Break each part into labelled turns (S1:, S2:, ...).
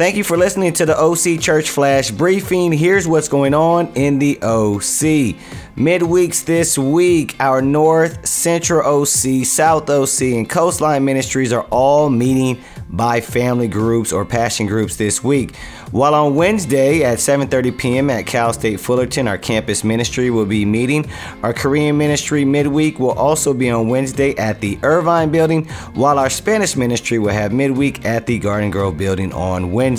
S1: Thank you for listening to the OC Church Flash Briefing. Here's what's going on in the OC. Midweeks this week, our North, Central OC, South OC, and Coastline Ministries are all meeting by family groups or passion groups this week. While on Wednesday at 7:30 p.m. at Cal State Fullerton, our campus ministry will be meeting. Our Korean ministry midweek will also be on Wednesday at the Irvine building, while our Spanish ministry will have midweek at the Garden Grove building on Wednesday.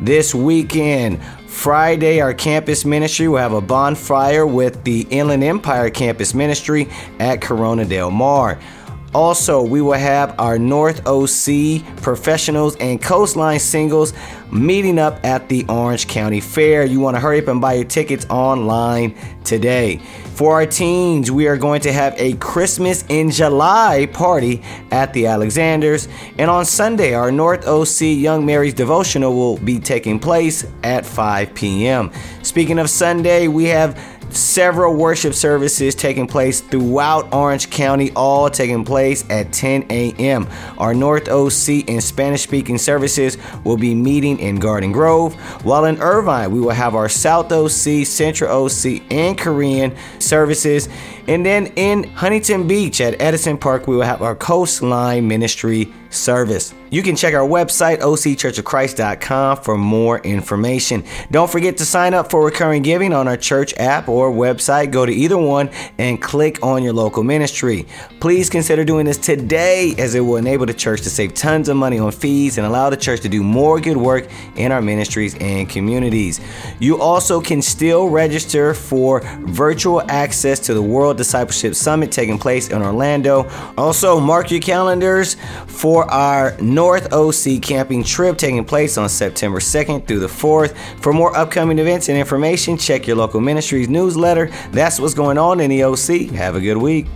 S1: This weekend, Friday, our campus ministry will have a bonfire with the Inland Empire Campus Ministry at Corona Del Mar. Also, we will have our North OC professionals and coastline singles meeting up at the Orange County Fair. You want to hurry up and buy your tickets online today. For our teens, we are going to have a Christmas in July party at the Alexanders. And on Sunday, our North OC Young Marrieds devotional will be taking place at 5 p.m. Speaking of Sunday, we have several worship services taking place throughout Orange County, all taking place at 10 a.m. Our North OC and Spanish speaking services will be meeting in Garden Grove, while in Irvine, we will have our South OC, Central OC, and Korean services. And then in Huntington Beach at Edison Park, we will have our Coastline Ministry service. You can check our website, occhurchofchrist.com, for more information. Don't forget to sign up for recurring giving on our church app or website. Go to either one and click on your local ministry. Please consider doing this today as it will enable the church to save tons of money on fees and allow the church to do more good work in our ministries and communities. You also can still register for virtual access to the World Discipleship Summit taking place in Orlando. Also, mark your calendars for our North OC camping trip taking place on September 2nd through the 4th. For more upcoming events and information, check your local ministries newsletter. That's what's going on in the OC. Have a good week.